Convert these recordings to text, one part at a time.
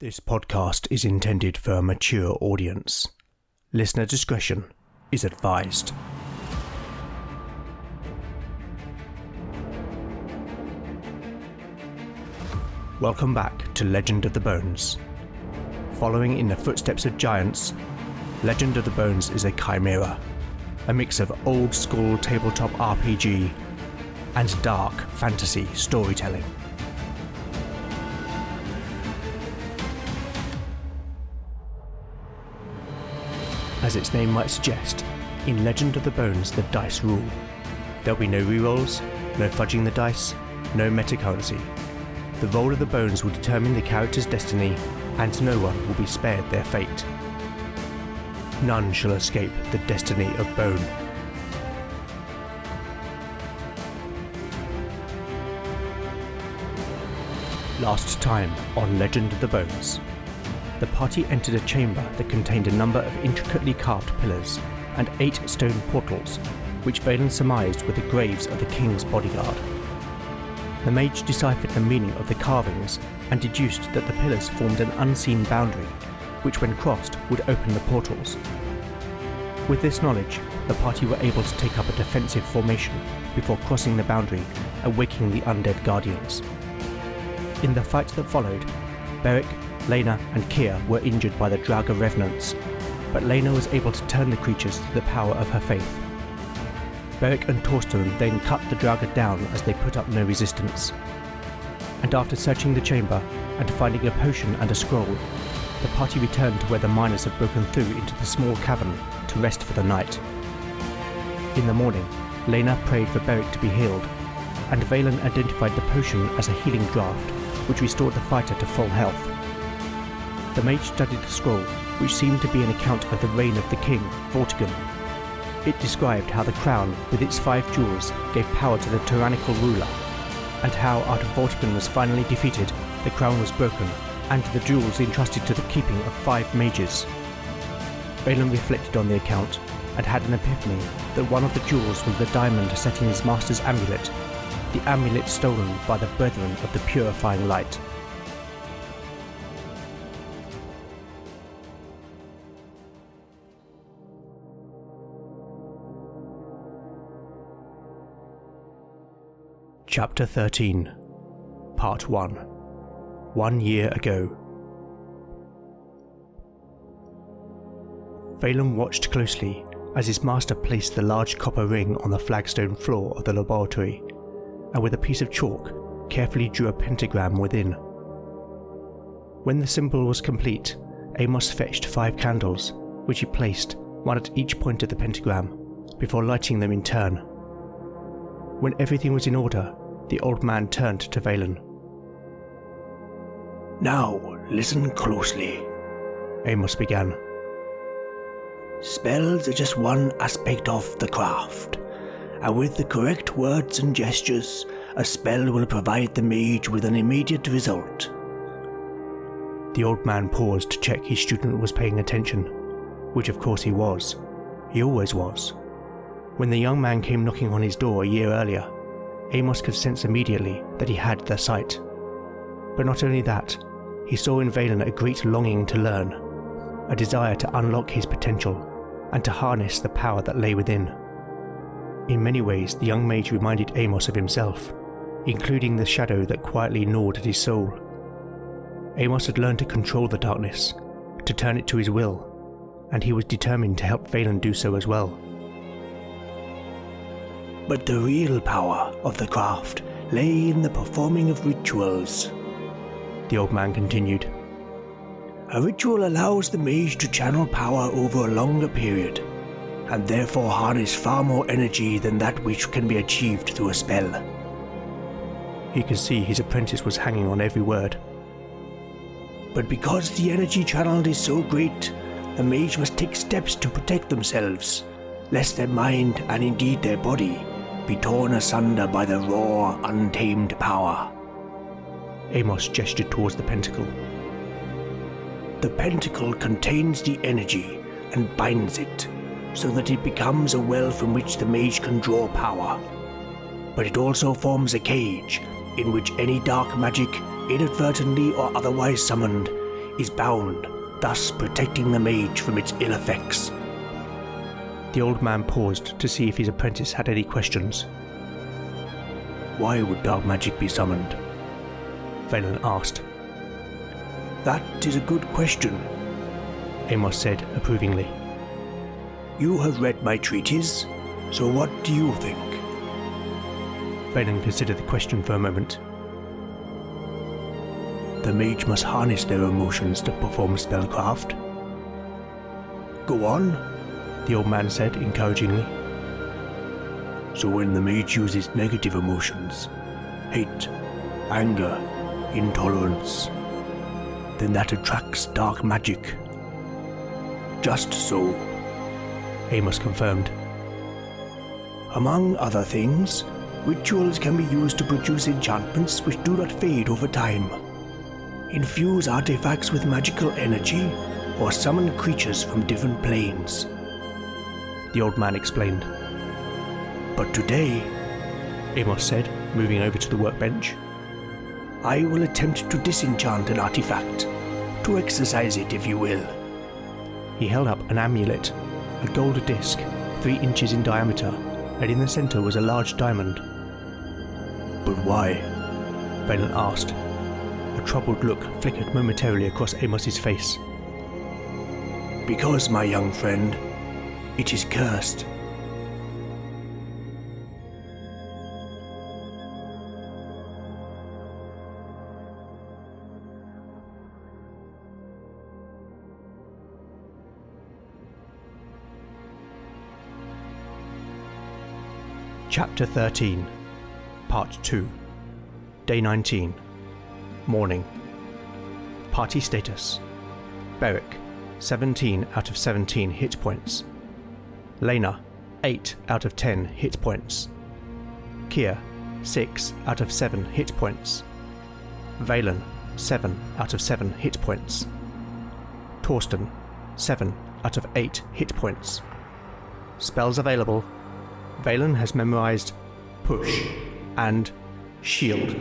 This podcast is intended for a mature audience. Listener discretion is advised. Welcome back to Legend of the Bones. Following in the footsteps of giants, Legend of the Bones is a chimera, a mix of old school tabletop RPG and dark fantasy storytelling. As its name might suggest, in Legend of the Bones the dice rule. There'll be no rerolls, no fudging the dice, no metacurrency. The roll of the bones will determine the character's destiny, and no one will be spared their fate. None shall escape the destiny of Bone. Last time on Legend of the Bones. The party entered a chamber that contained a number of intricately carved pillars and eight stone portals, which Valen surmised were the graves of the king's bodyguard. The mage deciphered the meaning of the carvings and deduced that the pillars formed an unseen boundary, which, when crossed, would open the portals. With this knowledge, the party were able to take up a defensive formation before crossing the boundary and waking the undead guardians. In the fight that followed, Beric, Lena, and Kier were injured by the Draugr revenants, but Lena was able to turn the creatures to the power of her faith. Beric and Torsten then cut the Draugr down as they put up no resistance. And after searching the chamber and finding a potion and a scroll, the party returned to where the miners had broken through into the small cavern to rest for the night. In the morning, Lena prayed for Beric to be healed, and Valen identified the potion as a healing draught, which restored the fighter to full health. The mage studied the scroll, which seemed to be an account of the reign of the king, Vortigern. It described how the crown, with its five jewels, gave power to the tyrannical ruler, and how after Vortigern was finally defeated, the crown was broken, and the jewels entrusted to the keeping of five mages. Valen reflected on the account and had an epiphany that one of the jewels was the diamond set in his master's amulet, the amulet stolen by the Brethren of the Purifying Light. Chapter 13 Part 1 One Year Ago Valen watched closely as his master placed the large copper ring on the flagstone floor of the laboratory, and with a piece of chalk, carefully drew a pentagram within. When the symbol was complete, Amos fetched five candles, which he placed, one at each point of the pentagram, before lighting them in turn. When everything was in order, the old man turned to Valen. Now, listen closely. Amos began. Spells are just one aspect of the craft, and with the correct words and gestures, a spell will provide the mage with an immediate result. The old man paused to check his student was paying attention, which of course he was. He always was. When the young man came knocking on his door a year earlier, Amos could sense immediately that he had the sight. But not only that, he saw in Valen a great longing to learn, a desire to unlock his potential, and to harness the power that lay within. In many ways, the young mage reminded Amos of himself, including the shadow that quietly gnawed at his soul. Amos had learned to control the darkness, to turn it to his will, and he was determined to help Valen do so as well. But the real power of the craft lay in the performing of rituals. The old man continued. A ritual allows the mage to channel power over a longer period, and therefore harness far more energy than that which can be achieved through a spell. He could see his apprentice was hanging on every word. But because the energy channeled is so great, the mage must take steps to protect themselves, lest their mind and indeed their body be torn asunder by the raw, untamed power. Amos gestured towards the pentacle. The pentacle contains the energy and binds it, so that it becomes a well from which the mage can draw power. But it also forms a cage in which any dark magic, inadvertently or otherwise summoned, is bound, thus protecting the mage from its ill effects. The old man paused to see if his apprentice had any questions. Why would dark magic be summoned? Valen asked. That is a good question, Amos said approvingly. You have read my treatise, so what do you think? Valen considered the question for a moment. The mage must harness their emotions to perform spellcraft. Go on, the old man said encouragingly. So when the mage uses negative emotions, hate, anger, intolerance, then that attracts dark magic. Just so, Amos confirmed. Among other things, rituals can be used to produce enchantments which do not fade over time. Infuse artifacts with magical energy, or summon creatures from different planes. The old man explained. But today, Amos said, moving over to the workbench, I will attempt to disenchant an artifact, to exercise it if you will. He held up an amulet, a gold disc, three inches in diameter, and in the center was a large diamond. But why? Valen asked. A troubled look flickered momentarily across Amos's face. Because, my young friend, it is cursed. Chapter 13, Part 2, Day 19, Morning. Party status Beric, 17 out of 17 hit points. Lena, 8 out of 10 hit points. Kier, 6 out of 7 hit points. Valen, 7 out of 7 hit points. Torsten, 7 out of 8 hit points. Spells available Valen has memorized Push and Shield.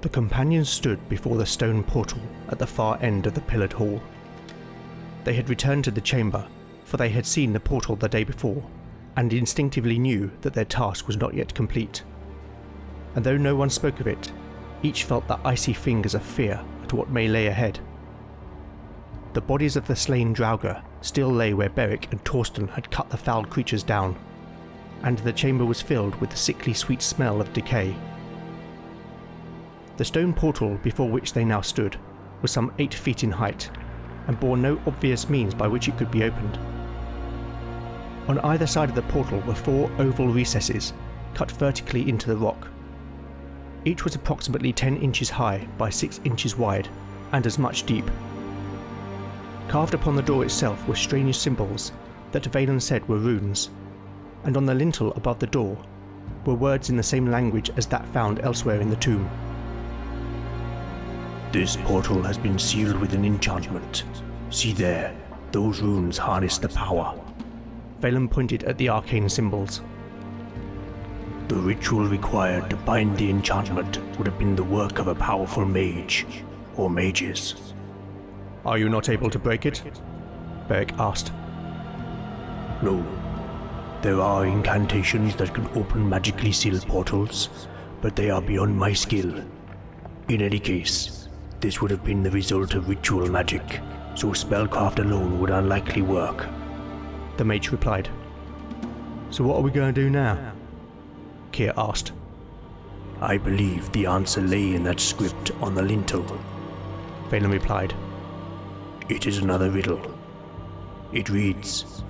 The companions stood before the stone portal at the far end of the pillared hall. They had returned to the chamber, for they had seen the portal the day before, and instinctively knew that their task was not yet complete. And though no one spoke of it, each felt the icy fingers of fear at what may lay ahead. The bodies of the slain Draugr still lay where Beric and Torsten had cut the foul creatures down, and the chamber was filled with the sickly sweet smell of decay. The stone portal before which they now stood was some eight feet in height, and bore no obvious means by which it could be opened. On either side of the portal were four oval recesses cut vertically into the rock. Each was approximately 10 inches high by 6 inches wide, and as much deep. Carved upon the door itself were strange symbols that Valen said were runes, and on the lintel above the door were words in the same language as that found elsewhere in the tomb. This portal has been sealed with an enchantment. See there, those runes harness the power. Valen pointed at the arcane symbols. The ritual required to bind the enchantment would have been the work of a powerful mage, or mages. Are you not able to break it? Beric asked. No. There are incantations that can open magically sealed portals, but they are beyond my skill. In any case, this would have been the result of ritual magic, so spellcraft alone would unlikely work. The mage replied. So what are we going to do now? Kier asked. I believe the answer lay in that script on the lintel. Valen replied. It is another riddle. It reads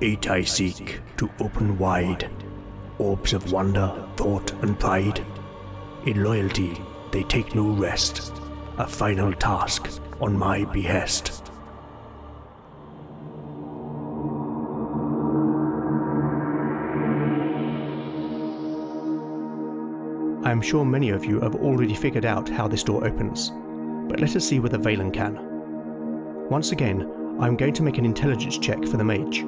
Eight I seek to open wide, orbs of wonder, thought, and pride. In loyalty, they take no rest, a final task on my behest. I am sure many of you have already figured out how this door opens, but let us see whether Valen can. Once again, I am going to make an intelligence check for the mage.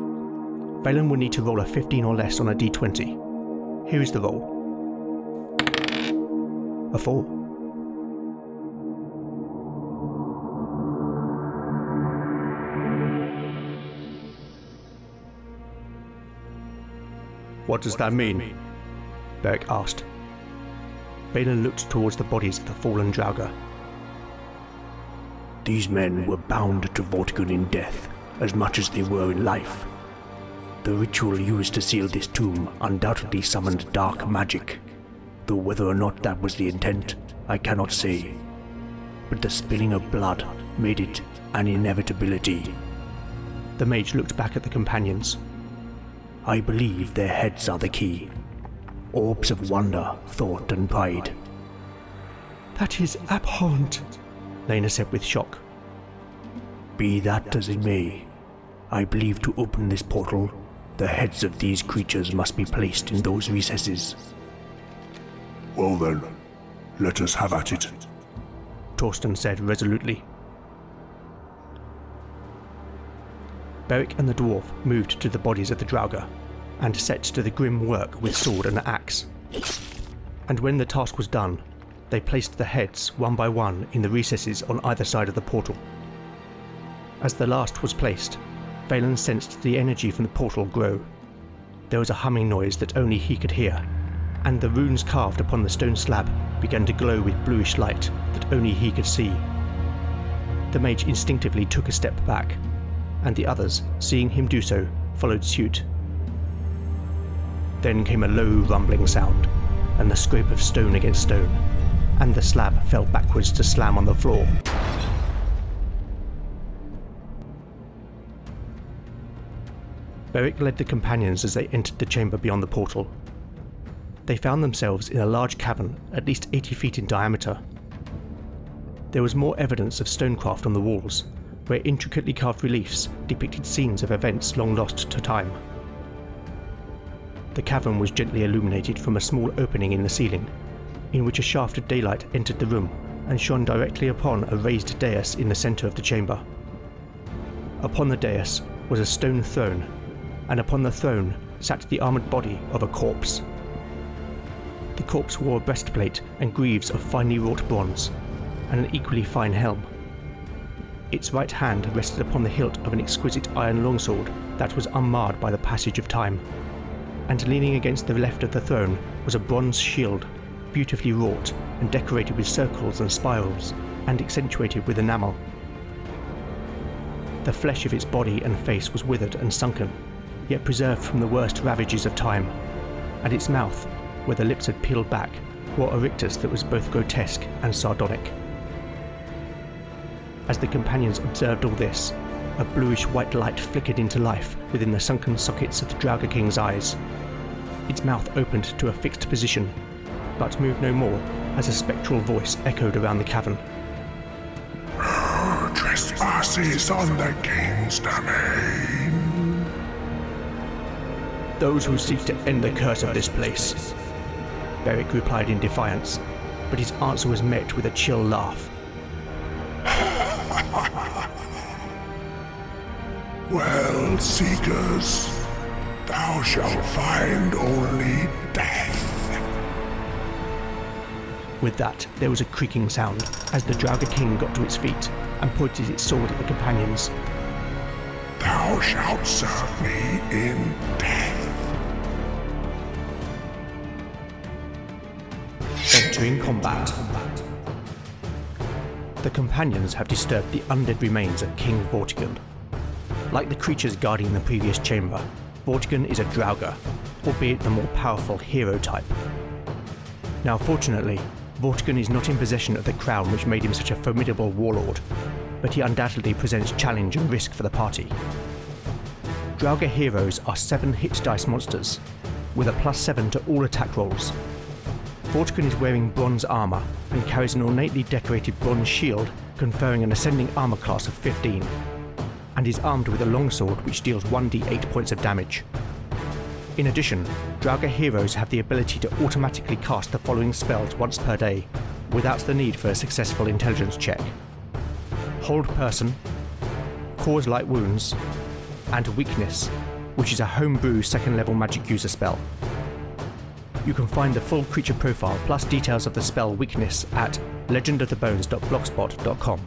Valen will need to roll a 15 or less on a d20. Here is the roll. A 4. What does that mean? Beric asked. Valen looked towards the bodies of the fallen Draugr. These men were bound to Vortigern in death as much as they were in life. The ritual used to seal this tomb undoubtedly summoned dark magic, though whether or not that was the intent, I cannot say. But the spilling of blood made it an inevitability. The mage looked back at the companions. I believe their heads are the key. Orbs of wonder, thought, and pride. That is abhorrent, Lena said with shock. Be that as it may, I believe to open this portal, the heads of these creatures must be placed in those recesses. Well then, let us have at it. Torsten said resolutely. Beric and the dwarf moved to the bodies of the Draugr and set to the grim work with sword and axe. And when the task was done, they placed the heads one by one in the recesses on either side of the portal. As the last was placed, Valen sensed the energy from the portal grow. There was a humming noise that only he could hear, and the runes carved upon the stone slab began to glow with bluish light that only he could see. The mage instinctively took a step back, and the others, seeing him do so, followed suit. Then came a low rumbling sound, and the scrape of stone against stone, and the slab fell backwards to slam on the floor. Beric led the companions as they entered the chamber beyond the portal. They found themselves in a large cavern, at least 80 feet in diameter. There was more evidence of stonecraft on the walls, where intricately carved reliefs depicted scenes of events long lost to time. The cavern was gently illuminated from a small opening in the ceiling, in which a shaft of daylight entered the room and shone directly upon a raised dais in the centre of the chamber. Upon the dais was a stone throne and upon the throne sat the armoured body of a corpse. The corpse wore a breastplate and greaves of finely wrought bronze, and an equally fine helm. Its right hand rested upon the hilt of an exquisite iron longsword that was unmarred by the passage of time, and leaning against the left of the throne was a bronze shield, beautifully wrought and decorated with circles and spirals, and accentuated with enamel. The flesh of its body and face was withered and sunken, yet preserved from the worst ravages of time, and its mouth, where the lips had peeled back, wore a rictus that was both grotesque and sardonic. As the companions observed all this, a bluish white light flickered into life within the sunken sockets of the Draugr King's eyes. Its mouth opened to a fixed position, but moved no more as a spectral voice echoed around the cavern. Who trespasses on the king's domain? Those who seek to end the curse of this place. Beric replied in defiance, but his answer was met with a chill laugh. Well, seekers, thou shalt find only death. With that, there was a creaking sound as the Draugr King got to its feet and pointed its sword at the companions. Thou shalt serve me in death. Entering combat. The companions have disturbed the undead remains of King Vortigern. Like the creatures guarding the previous chamber, Vortigern is a Draugr, albeit the more powerful hero type. Now, fortunately, Vortigern is not in possession of the crown which made him such a formidable warlord, but he undoubtedly presents challenge and risk for the party. Draugr heroes are 7 hit dice monsters, with a plus 7 to all attack rolls. Vortigern is wearing bronze armour and carries an ornately decorated bronze shield conferring an ascending armour class of 15, and is armed with a longsword which deals 1d8 points of damage. In addition, Draugr heroes have the ability to automatically cast the following spells once per day, without the need for a successful intelligence check Hold Person, Cause Light Wounds, and Weakness, which is a homebrew second level magic user spell. You can find the full creature profile plus details of the spell Weakness at legendofthebones.blogspot.com.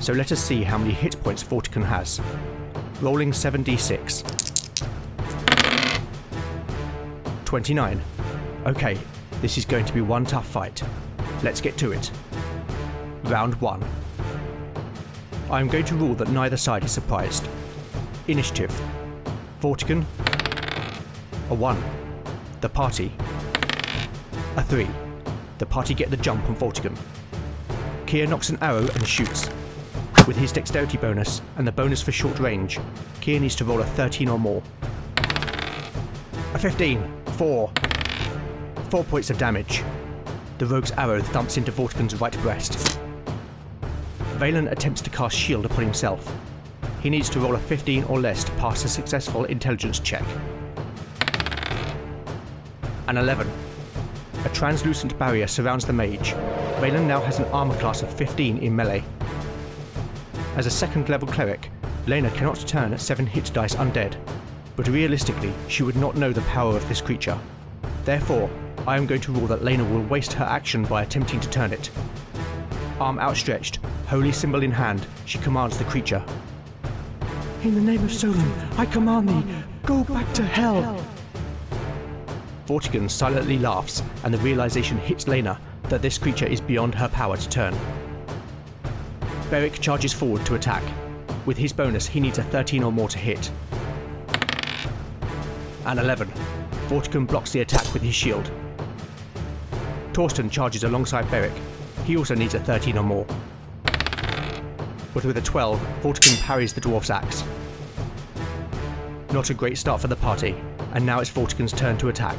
So let us see how many hit points Vortigern has. Rolling 7d6. 29. Okay, this is going to be one tough fight. Let's get to it. Round 1. I am going to rule that neither side is surprised. Initiative. Vortigern. A 1. The party. A 3. The party get the jump on Vortigern. Kier nocks an arrow and shoots. With his dexterity bonus and the bonus for short range, Kier needs to roll a 13 or more. A 15. 4. 4 points of damage. The rogue's arrow thumps into Vortigern's right breast. Valen attempts to cast shield upon himself. He needs to roll a 15 or less to pass a successful intelligence check. An 11. A translucent barrier surrounds the mage. Valen now has an armor class of 15 in melee. As a second level cleric, Lena cannot turn 7 hit dice undead, but realistically, she would not know the power of this creature. Therefore, I am going to rule that Lena will waste her action by attempting to turn it. Arm outstretched, holy symbol in hand, she commands the creature. In the name of Solon, I command thee, go back to hell. Vortigern silently laughs, and the realization hits Lena that this creature is beyond her power to turn. Beric charges forward to attack. With his bonus, he needs a 13 or more to hit. An 11. Vortigern blocks the attack with his shield. Torsten charges alongside Beric. He also needs a 13 or more. But with a 12, Vortigern parries the dwarf's axe. Not a great start for the party, and now it's Vortigern's turn to attack.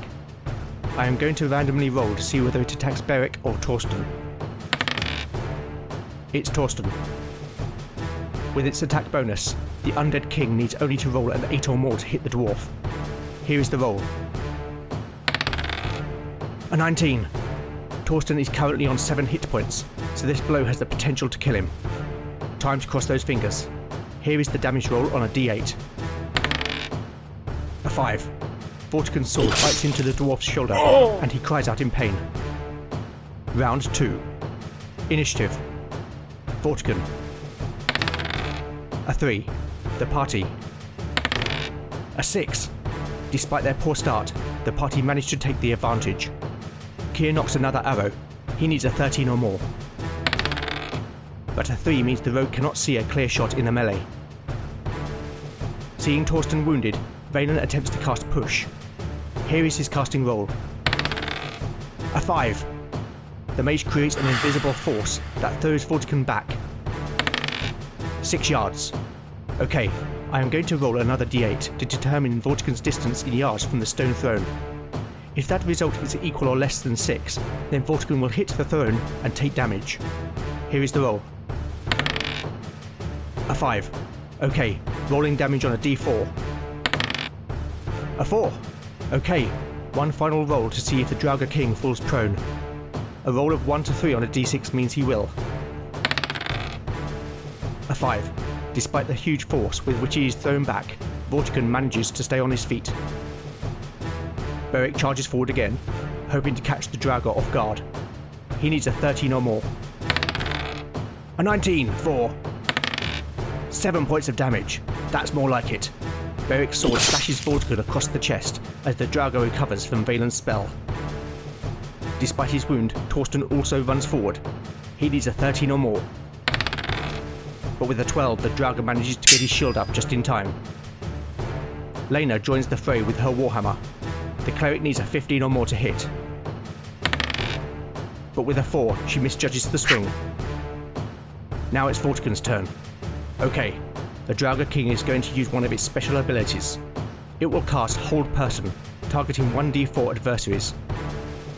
I am going to randomly roll to see whether it attacks Beric or Torsten. It's Torsten. With its attack bonus, the Undead King needs only to roll an 8 or more to hit the dwarf. Here is the roll. A 19. Torsten is currently on 7 hit points, so this blow has the potential to kill him. Time to cross those fingers. Here is the damage roll on a d8. A 5. Vortigern's sword bites into the dwarf's shoulder, and he cries out in pain. Round 2. Initiative. A 3. The party. A 6. Despite their poor start, the party managed to take the advantage. Kier nocks another arrow. He needs a 13 or more. But a 3 means the rogue cannot see a clear shot in the melee. Seeing Torsten wounded, Valen attempts to cast Push. Here is his casting roll. A 5. The mage creates an invisible force that throws Vortigern back. 6 yards. Okay, I am going to roll another d8 to determine Vortigern's distance in yards from the stone throne. If that result is equal or less than 6, then Vortigern will hit the throne and take damage. Here is the roll. A 5. Okay, rolling damage on a d4. A 4. Okay, one final roll to see if the Draugr King falls prone. A roll of 1 to 3 on a d6 means he will. A 5. Despite the huge force with which he is thrown back, Vortigern manages to stay on his feet. Beric charges forward again, hoping to catch the Draugr off guard. He needs a 13 or more. A 19 for 7 points of damage. That's more like it. Beric's sword slashes Vortigern across the chest as the Draugr recovers from Valen's spell. Despite his wound, Torsten also runs forward. He needs a 13 or more. But with a 12, the Draugr manages to get his shield up just in time. Lena joins the fray with her Warhammer. The cleric needs a 15 or more to hit. But with a 4, she misjudges the swing. Now it's Vortigern's turn. Okay, the Draugr King is going to use one of its special abilities. It will cast Hold Person, targeting 1d4 adversaries.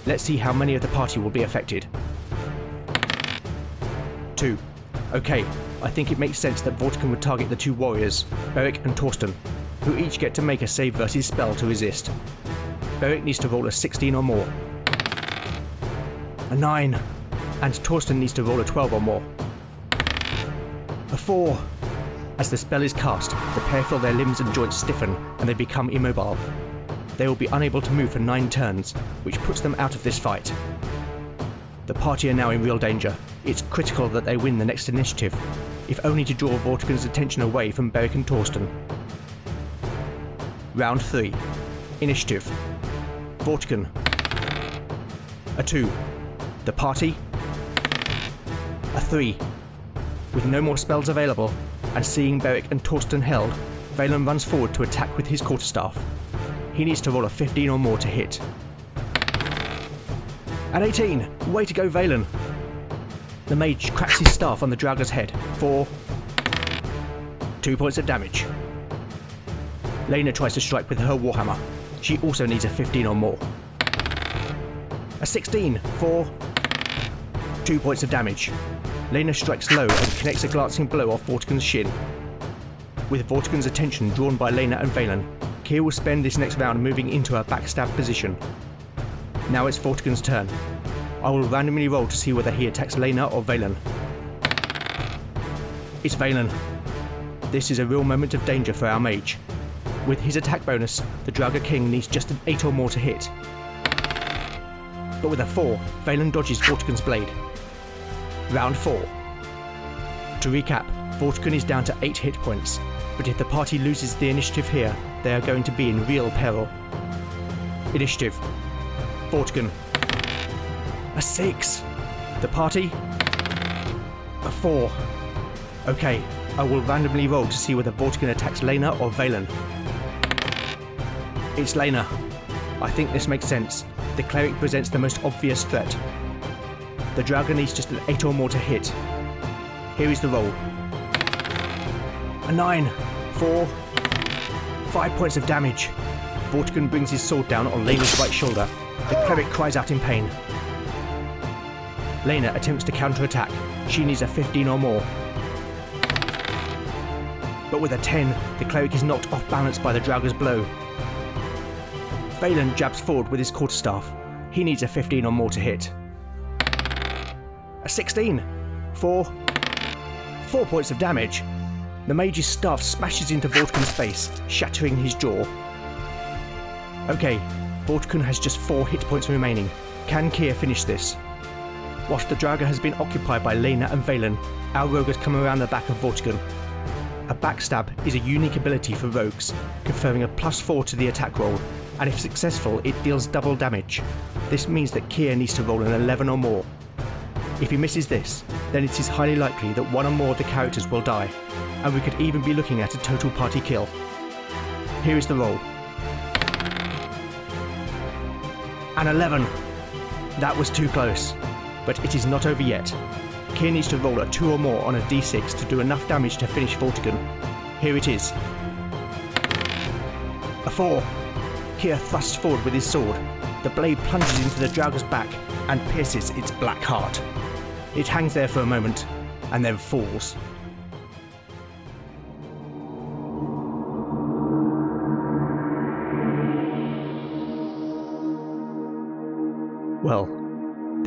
Let's see how many of the party will be affected. 2. Okay, I think it makes sense that Vortigern would target the two warriors, Beric and Torsten, who each get to make a save versus spell to resist. Beric needs to roll a 16 or more. A 9. And Torsten needs to roll a 12 or more. A 4. As the spell is cast, the pair feel their limbs and joints stiffen and they become immobile. They will be unable to move for 9 turns, which puts them out of this fight. The party are now in real danger. It's critical that they win the next initiative, if only to draw Vortigern's attention away from Beric and Torsten. Round 3. Initiative. Vortigern. A 2. The party. A 3. With no more spells available, and seeing Beric and Torsten held, Valen runs forward to attack with his quarterstaff. He needs to roll a 15 or more to hit. An 18! Way to go, Valen! The mage cracks his staff on the Draugr's head for two points of damage. Lena tries to strike with her Warhammer. She also needs a 15 or more. A 16 for two points of damage. Lena strikes low and connects a glancing blow off Vortigern's shin. With Vortigern's attention drawn by Lena and Valen, Kier will spend this next round moving into a backstab position. Now it's Vortigern's turn. I will randomly roll to see whether he attacks Lena or Valen. It's Valen. This is a real moment of danger for our mage. With his attack bonus, the Draugr King needs just an 8 or more to hit. But with a 4, Valen dodges Vortigern's blade. Round 4. To recap, Vortigern is down to 8 hit points, but if the party loses the initiative here, they are going to be in real peril. Initiative. Vortigern. A 6. The party. A 4. Okay, I will randomly roll to see whether Vortigern attacks Lena or Valen. It's Lena. I think this makes sense. The cleric presents the most obvious threat. The Draugr needs just an 8 or more to hit. Here is the roll. A 9, 4, 5 points of damage. Vortigern brings his sword down on Lena's right shoulder. The cleric cries out in pain. Lena attempts to counterattack. She needs a 15 or more. But with a 10, the cleric is knocked off balance by the Draugr's blow. Valen jabs forward with his quarterstaff. He needs a 15 or more to hit. A 16! Four. Four points of damage. The mage's staff smashes into Vortigern's face, shattering his jaw. Okay, Vortigern has just four hit points remaining. Can Kier finish this? Whilst the Draugr has been occupied by Lena and Valen, our rogue has come around the back of Vortigern. A backstab is a unique ability for rogues, conferring a plus 4 to the attack roll, and if successful, it deals double damage. This means that Kier needs to roll an 11 or more. If he misses this, then it is highly likely that one or more of the characters will die, and we could even be looking at a total party kill. Here is the roll. An 11. That was too close, but it is not over yet. Kier needs to roll a 2 or more on a d6 to do enough damage to finish Vortigern. Here it is. A 4. Kier thrusts forward with his sword. The blade plunges into the Draugr's back and pierces its black heart. It hangs there for a moment and then falls. Well,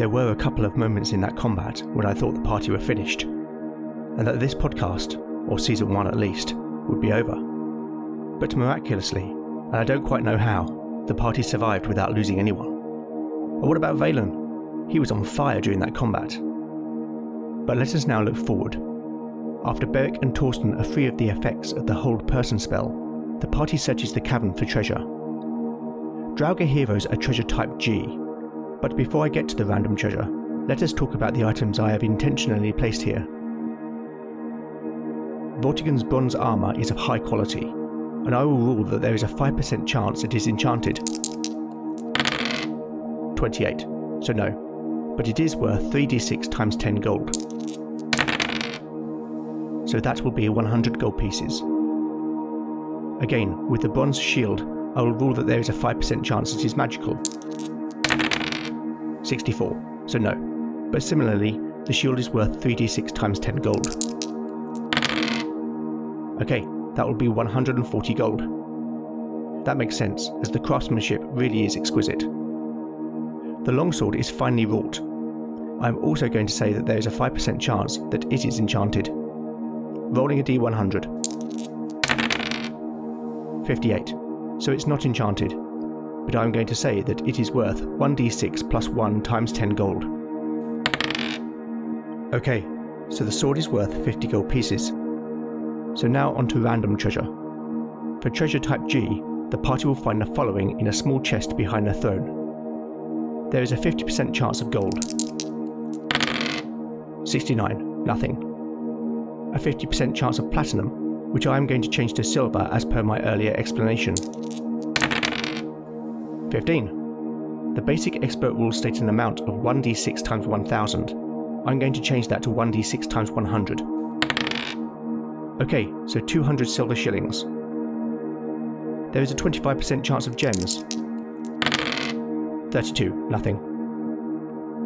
there were a couple of moments in that combat when I thought the party were finished, and that this podcast, or season one at least, would be over. But miraculously, and I don't quite know how, the party survived without losing anyone. And what about Valen? He was on fire during that combat. But let us now look forward. After Beric and Torsten are free of the effects of the Hold Person spell, the party searches the cavern for treasure. Draugr heroes are treasure type G, but before I get to the random treasure, let us talk about the items I have intentionally placed here. Vortigern's bronze armour is of high quality, and I will rule that there is a 5% chance it is enchanted. 28, so no, but it is worth 3d6 times 10 gold. So that will be 100 gold pieces. Again, with the bronze shield, I will rule that there is a 5% chance it is magical. 64, so no. But similarly, the shield is worth 3d6 times 10 gold. Okay, that will be 140 gold. That makes sense, as the craftsmanship really is exquisite. The longsword is finely wrought. I am also going to say that there is a 5% chance that it is enchanted. Rolling a d100. 58. So it's not enchanted, but I'm going to say that it is worth 1d6 plus 1 times 10 gold. Okay, so the sword is worth 50 gold pieces. So now on to random treasure. For treasure type G, the party will find the following in a small chest behind the throne. There is a 50% chance of gold. 69. Nothing. A 50% chance of platinum, which I am going to change to silver as per my earlier explanation. 15. The basic expert rule states an amount of 1d6 times 1000. I'm going to change that to 1d6 times 100. Okay, so 200 silver shillings. There is a 25% chance of gems. 32, nothing.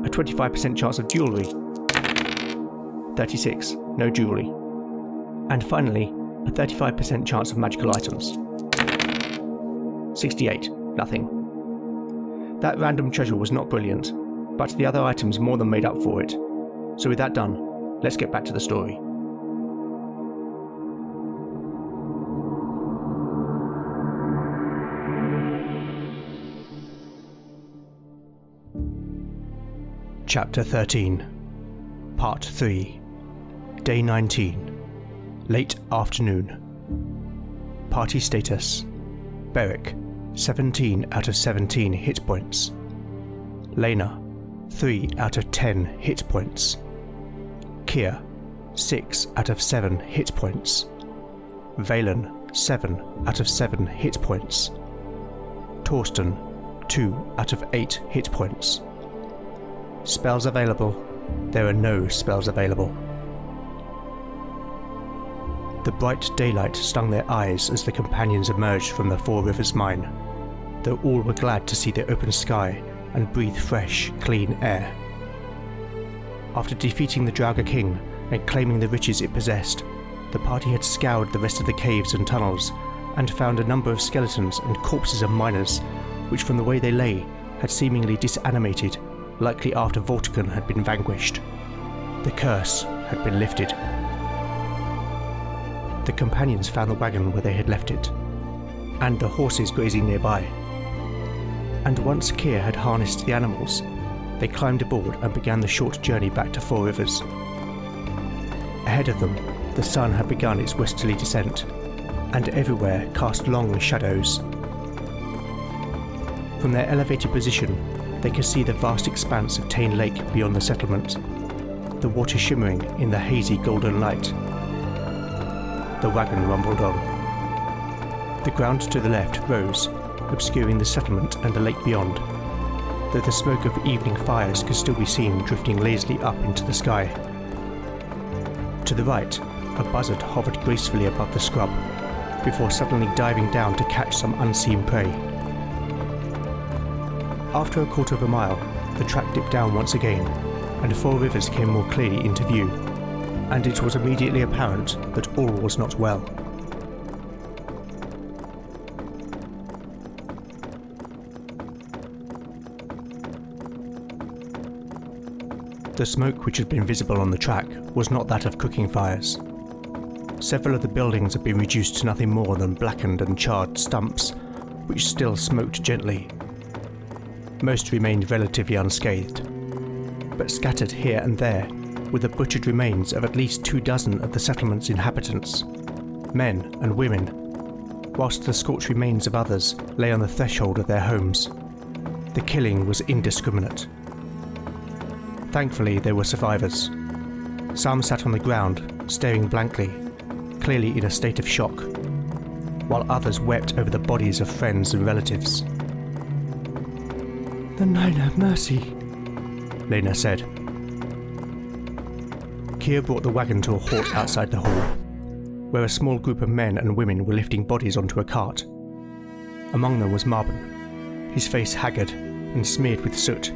A 25% chance of jewellery. 36, no jewellery. And finally, a 35% chance of magical items. 68, nothing. That random treasure was not brilliant, but the other items more than made up for it. So, with that done, let's get back to the story. Chapter 13, Part 3, Day 19, Late Afternoon. Party status Beric, 17 out of 17 hit points. Lena, 3 out of 10 hit points. Kier, 6 out of 7 hit points. Valen, 7 out of 7 hit points. Torsten, 2 out of 8 hit points. Spells available. There are no spells available. The bright daylight stung their eyes as the companions emerged from the Four Rivers mine, though all were glad to see the open sky and breathe fresh, clean air. After defeating the Draugr King and claiming the riches it possessed, the party had scoured the rest of the caves and tunnels and found a number of skeletons and corpses of miners, which from the way they lay had seemingly disanimated likely after Vortigern had been vanquished. The curse had been lifted. The companions found the wagon where they had left it, and the horses grazing nearby. And once Kier had harnessed the animals, they climbed aboard and began the short journey back to Four Rivers. Ahead of them, the sun had begun its westerly descent, and everywhere cast long shadows. From their elevated position, they could see the vast expanse of Tane Lake beyond the settlement, the water shimmering in the hazy golden light. The wagon rumbled on. The ground to the left rose, obscuring the settlement and the lake beyond, though the smoke of evening fires could still be seen drifting lazily up into the sky. To the right, a buzzard hovered gracefully above the scrub, before suddenly diving down to catch some unseen prey. After a quarter of a mile, the track dipped down once again, and Four Rivers came more clearly into view, and it was immediately apparent that all was not well. The smoke which had been visible on the track was not that of cooking fires. Several of the buildings had been reduced to nothing more than blackened and charred stumps, which still smoked gently most remained relatively unscathed. But scattered here and there were the butchered remains of at least two dozen of the settlement's inhabitants, men and women, whilst the scorched remains of others lay on the threshold of their homes. The killing was indiscriminate. Thankfully, there were survivors. Some sat on the ground, staring blankly, clearly in a state of shock, while others wept over the bodies of friends and relatives. The Nine have mercy, Lena said. Kier brought the wagon to a halt outside the hall, where a small group of men and women were lifting bodies onto a cart. Among them was Marbon, his face haggard and smeared with soot.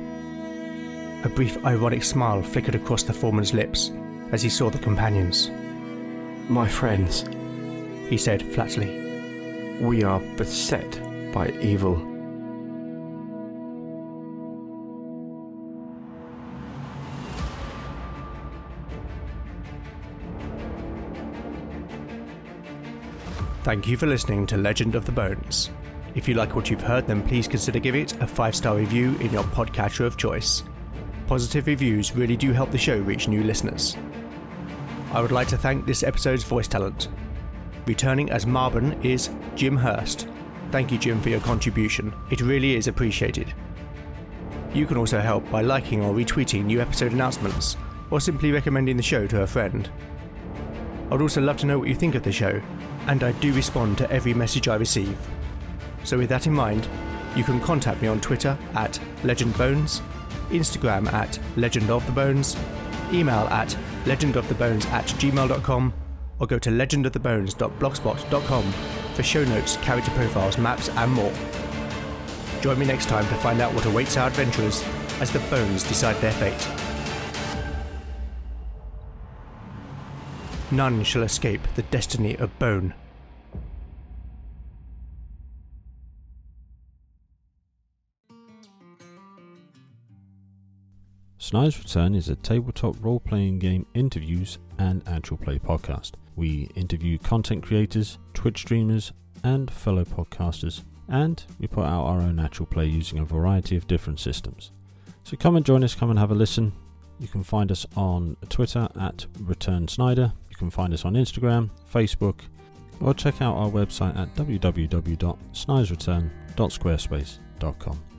A brief ironic smile flickered across the foreman's lips as he saw the companions. My friends, he said flatly. We are beset by evil. Thank you for listening to Legend of the Bones. If you like what you've heard, then please consider giving it a five star review in your podcatcher of choice. Positive reviews really do help the show reach new listeners. I would like to thank this episode's voice talent. Returning as Marbon is Jim Hurst, Thank you, Jim, for your contribution. It really is appreciated. You can also help by liking or retweeting new episode announcements, or simply recommending the show to a friend. I'd also love to know what you think of the show, and I do respond to every message I receive. So, with that in mind, you can contact me on Twitter at LegendBones, Instagram at Legend of the Bones, email at legendofthebones at gmail.com, or go to legendofthebones.blogspot.com for show notes, character profiles, maps, and more. Join me next time to find out what awaits our adventurers as the bones decide their fate. None shall escape the destiny of bone. Snide's Return is a tabletop role playing game interviews and actual play podcast. We interview content creators, Twitch streamers, and fellow podcasters, and we put out our own actual play using a variety of different systems. So come and join us, come and have a listen. You can find us on Twitter at Return Snyder. You can find us on Instagram, Facebook, or check out our website at www.snidesreturn.squarespace.com.